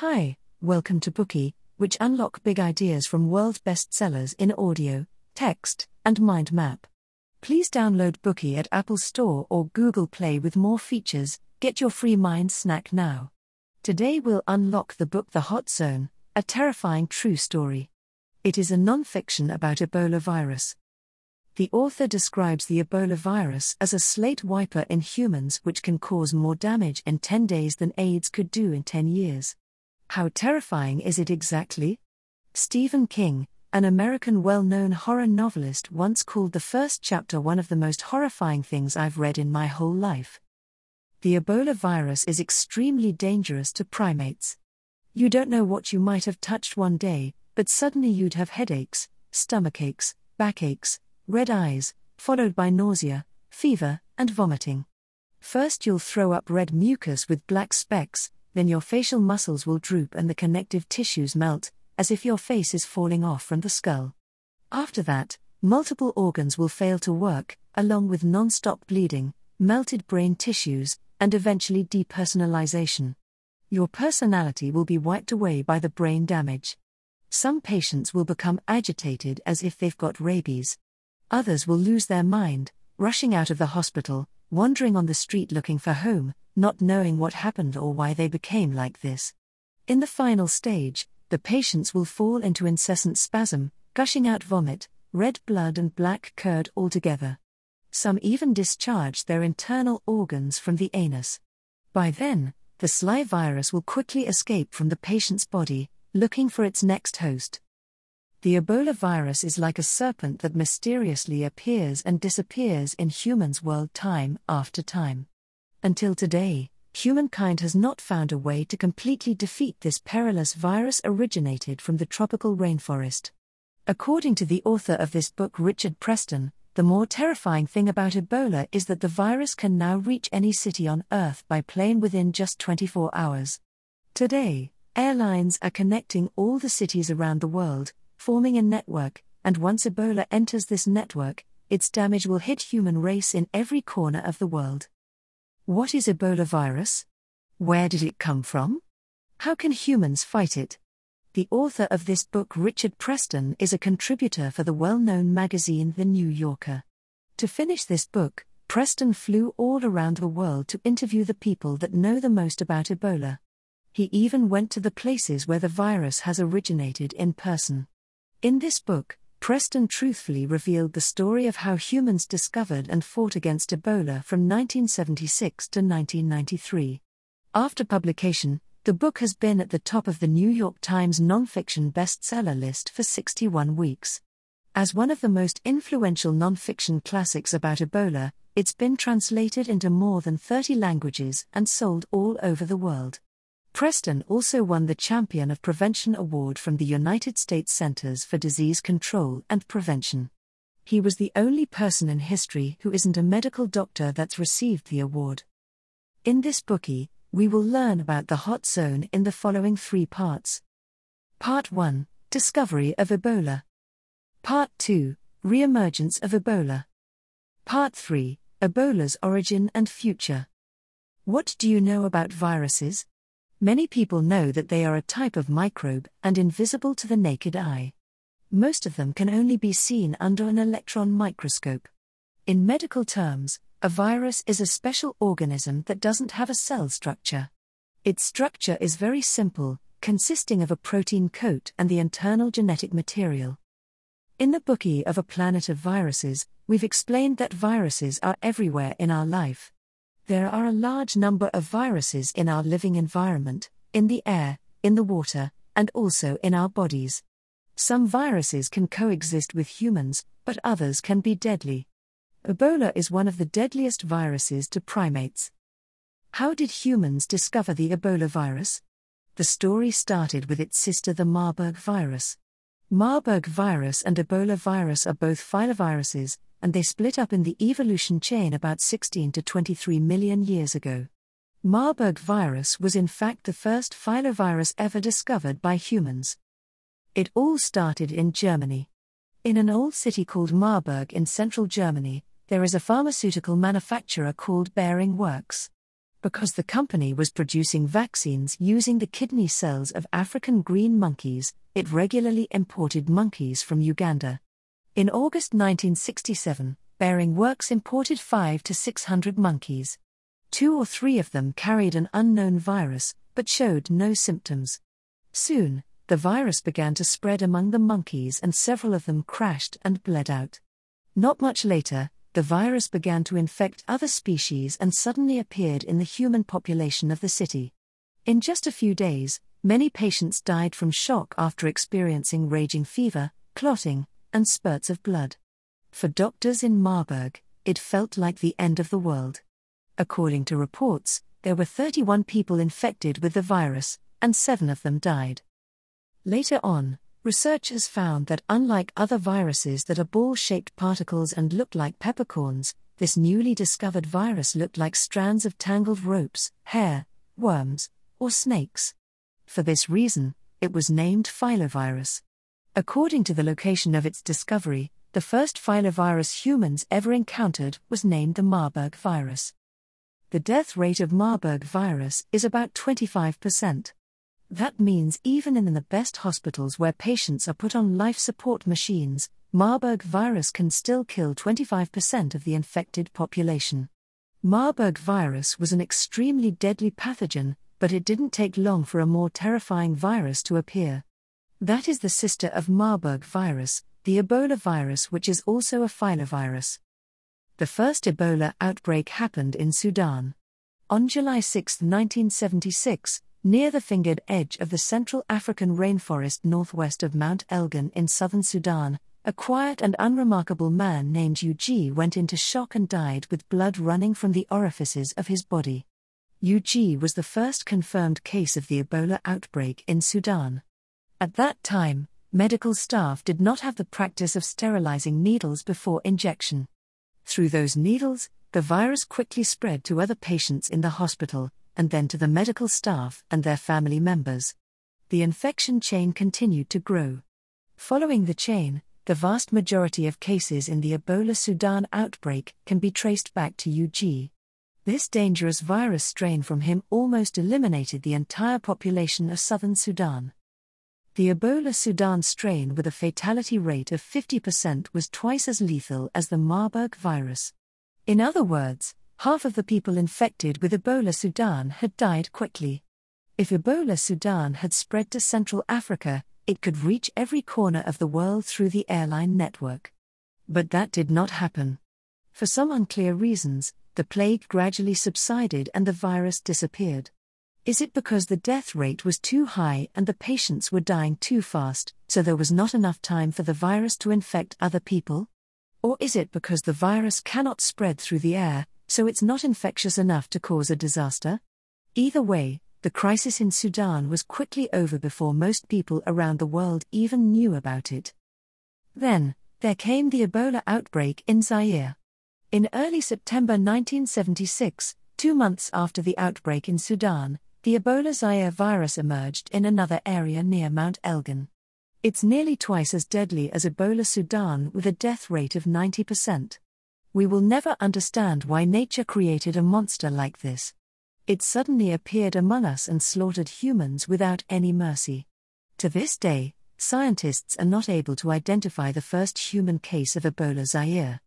Hi, welcome to Bookey, which unlock big ideas from world bestsellers in audio, text, and mind map. Please download Bookey at Apple Store or Google Play with more features. Get your free mind snack now. Today we'll unlock the book The Hot Zone, a terrifying true story. It is a non-fiction about Ebola virus. The author describes the Ebola virus as a slate wiper in humans which can cause more damage in 10 days than AIDS could do in 10 years. How terrifying is it exactly? Stephen King, an American well known horror novelist, once called the first chapter one of the most horrifying things I've read in my whole life. The Ebola virus is extremely dangerous to primates. You don't know what you might have touched one day, but suddenly you'd have headaches, stomach stomachaches, backaches, red eyes, followed by nausea, fever, and vomiting. First, you'll throw up red mucus with black specks, then your facial muscles will droop and the connective tissues melt, as if your face is falling off from the skull. After that, multiple organs will fail to work, along with non stop bleeding, melted brain tissues, and eventually depersonalization. Your personality will be wiped away by the brain damage. Some patients will become agitated as if they've got rabies. Others will lose their mind, rushing out of the hospital, wandering on the street looking for home, not knowing what happened or why they became like this. In the final stage, the patients will fall into incessant spasm, gushing out vomit, red blood, and black curd altogether. Some even discharge their internal organs from the anus. By then, the sly virus will quickly escape from the patient's body, looking for its next host. The Ebola virus is like a serpent that mysteriously appears and disappears in humans' world time after time. Until today, humankind has not found a way to completely defeat this perilous virus originated from the tropical rainforest. According to the author of this book, Richard Preston, the more terrifying thing about Ebola is that the virus can now reach any city on Earth by plane within just 24 hours. Today, airlines are connecting all the cities around the world, forming a network, and once Ebola enters this network, its damage will hit human race in every corner of the world. What is Ebola virus? Where did it come from? How can humans fight it? The author of this book, Richard Preston, is a contributor for the well known magazine The New Yorker. To finish this book, Preston flew all around the world to interview the people that know the most about Ebola. He even went to the places where the virus has originated in person. In this book, Preston truthfully revealed the story of how humans discovered and fought against Ebola from 1976 to 1993. After publication, the book has been at the top of the New York Times nonfiction bestseller list for 61 weeks. As one of the most influential nonfiction classics about Ebola, it's been translated into more than 30 languages and sold all over the world. Preston also won the Champion of Prevention Award from the United States Centers for Disease Control and Prevention. He was the only person in history who isn't a medical doctor that's received the award. In this Bookey, we will learn about the hot zone in the following three parts. Part 1 Discovery of Ebola. Part 2 Reemergence of Ebola. Part 3 Ebola's origin and future. What do you know about viruses? Many people know that they are a type of microbe and invisible to the naked eye. Most of them can only be seen under an electron microscope. In medical terms, a virus is a special organism that doesn't have a cell structure. Its structure is very simple, consisting of a protein coat and the internal genetic material. In the Bookey of a Planet of Viruses, we've explained that viruses are everywhere in our life. There are a large number of viruses in our living environment, in the air, in the water, and also in our bodies. Some viruses can coexist with humans, but others can be deadly. Ebola is one of the deadliest viruses to primates. How did humans discover the Ebola virus? The story started with its sister, the Marburg virus. Marburg virus and Ebola virus are both filoviruses, and they split up in the evolution chain about 16 to 23 million years ago. Marburg virus was in fact the first filovirus ever discovered by humans. It all started in Germany. In an old city called Marburg in central Germany, there is a pharmaceutical manufacturer called Behring Works. Because the company was producing vaccines using the kidney cells of African green monkeys, it regularly imported monkeys from Uganda. In August 1967, Behring Works imported 5 to 600 monkeys. Two or three of them carried an unknown virus, but showed no symptoms. Soon, the virus began to spread among the monkeys and several of them crashed and bled out. Not much later, the virus began to infect other species and suddenly appeared in the human population of the city. In just a few days, many patients died from shock after experiencing raging fever, clotting, and spurts of blood. For doctors in Marburg, it felt like the end of the world. According to reports, there were 31 people infected with the virus, and seven of them died. Later on, researchers found that unlike other viruses that are ball shaped particles and look like peppercorns, this newly discovered virus looked like strands of tangled ropes, hair, worms, or snakes. For this reason, it was named filovirus. According to the location of its discovery, the first filovirus humans ever encountered was named the Marburg virus. The death rate of Marburg virus is about 25%. That means even in the best hospitals where patients are put on life support machines, Marburg virus can still kill 25% of the infected population. Marburg virus was an extremely deadly pathogen, but it didn't take long for a more terrifying virus to appear. That is the sister of Marburg virus, the Ebola virus, which is also a filovirus. The first Ebola outbreak happened in Sudan. On July 6, 1976, near the fingered edge of the Central African rainforest northwest of Mount Elgon in southern Sudan, a quiet and unremarkable man named Ug went into shock and died with blood running from the orifices of his body. Ug was the first confirmed case of the Ebola outbreak in Sudan. At that time, medical staff did not have the practice of sterilizing needles before injection. Through those needles, the virus quickly spread to other patients in the hospital, and then to the medical staff and their family members. The infection chain continued to grow. Following the chain, the vast majority of cases in the Ebola Sudan outbreak can be traced back to UG. This dangerous virus strain from him almost eliminated the entire population of southern Sudan. The Ebola Sudan strain with a fatality rate of 50% was twice as lethal as the Marburg virus. In other words, half of the people infected with Ebola Sudan had died quickly. If Ebola Sudan had spread to Central Africa, it could reach every corner of the world through the airline network. But that did not happen. For some unclear reasons, the plague gradually subsided and the virus disappeared. Is it because the death rate was too high and the patients were dying too fast, so there was not enough time for the virus to infect other people? Or is it because the virus cannot spread through the air, so it's not infectious enough to cause a disaster? Either way, the crisis in Sudan was quickly over before most people around the world even knew about it. Then, there came the Ebola outbreak in Zaire. In early September 1976, two months after the outbreak in Sudan, the Ebola Zaire virus emerged in another area near Mount Elgon. It's nearly twice as deadly as Ebola Sudan with a death rate of 90% we will never understand why nature created a monster like this. It suddenly appeared among us and slaughtered humans without any mercy. To this day, scientists are not able to identify the first human case of Ebola Zaire.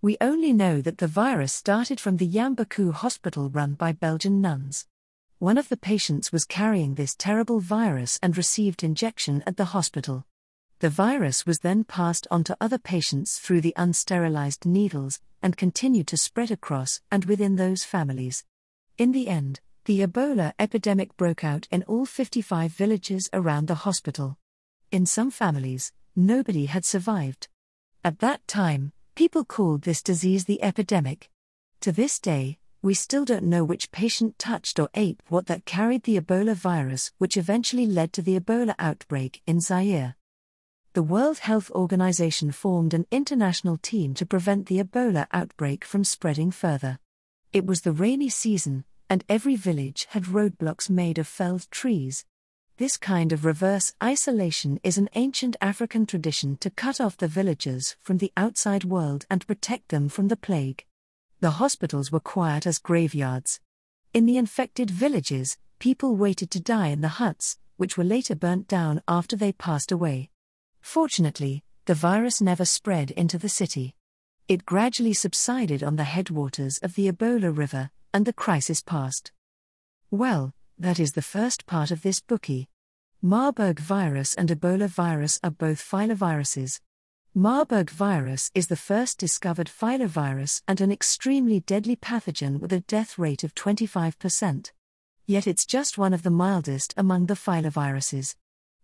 We only know that the virus started from the Yambuku hospital run by Belgian nuns. One of the patients was carrying this terrible virus and received injection at the hospital. The virus was then passed on to other patients through the unsterilized needles and continued to spread across and within those families. In the end, the Ebola epidemic broke out in all 55 villages around the hospital. In some families, nobody had survived. At that time, people called this disease the epidemic. To this day, we still don't know which patient touched or ate what that carried the Ebola virus, which eventually led to the Ebola outbreak in Zaire the World Health Organization formed an international team to prevent the Ebola outbreak from spreading further. It was the rainy season, and every village had roadblocks made of felled trees. This kind of reverse isolation is an ancient African tradition to cut off the villagers from the outside world and protect them from the plague. The hospitals were quiet as graveyards. In the infected villages, people waited to die in the huts, which were later burnt down after they passed away. Fortunately, the virus never spread into the city. It gradually subsided on the headwaters of the Ebola River, and the crisis passed. Well, that is the first part of this Bookey. Marburg virus and Ebola virus are both filoviruses. Marburg virus is the first discovered filovirus and an extremely deadly pathogen with a death rate of 25%. Yet it's just one of the mildest among the filoviruses.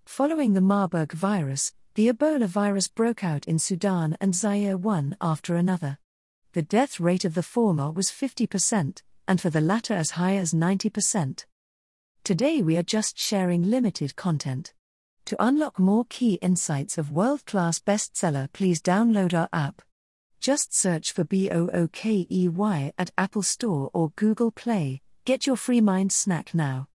Following the Marburg virus, the Ebola virus broke out in Sudan and Zaire one after another. The death rate of the former was 50%, and for the latter as high as 90%. Today we are just sharing limited content. To unlock more key insights of world class bestseller, please download our app. Just search for B O O K E Y at Apple Store or Google Play. Get your free mind snack now.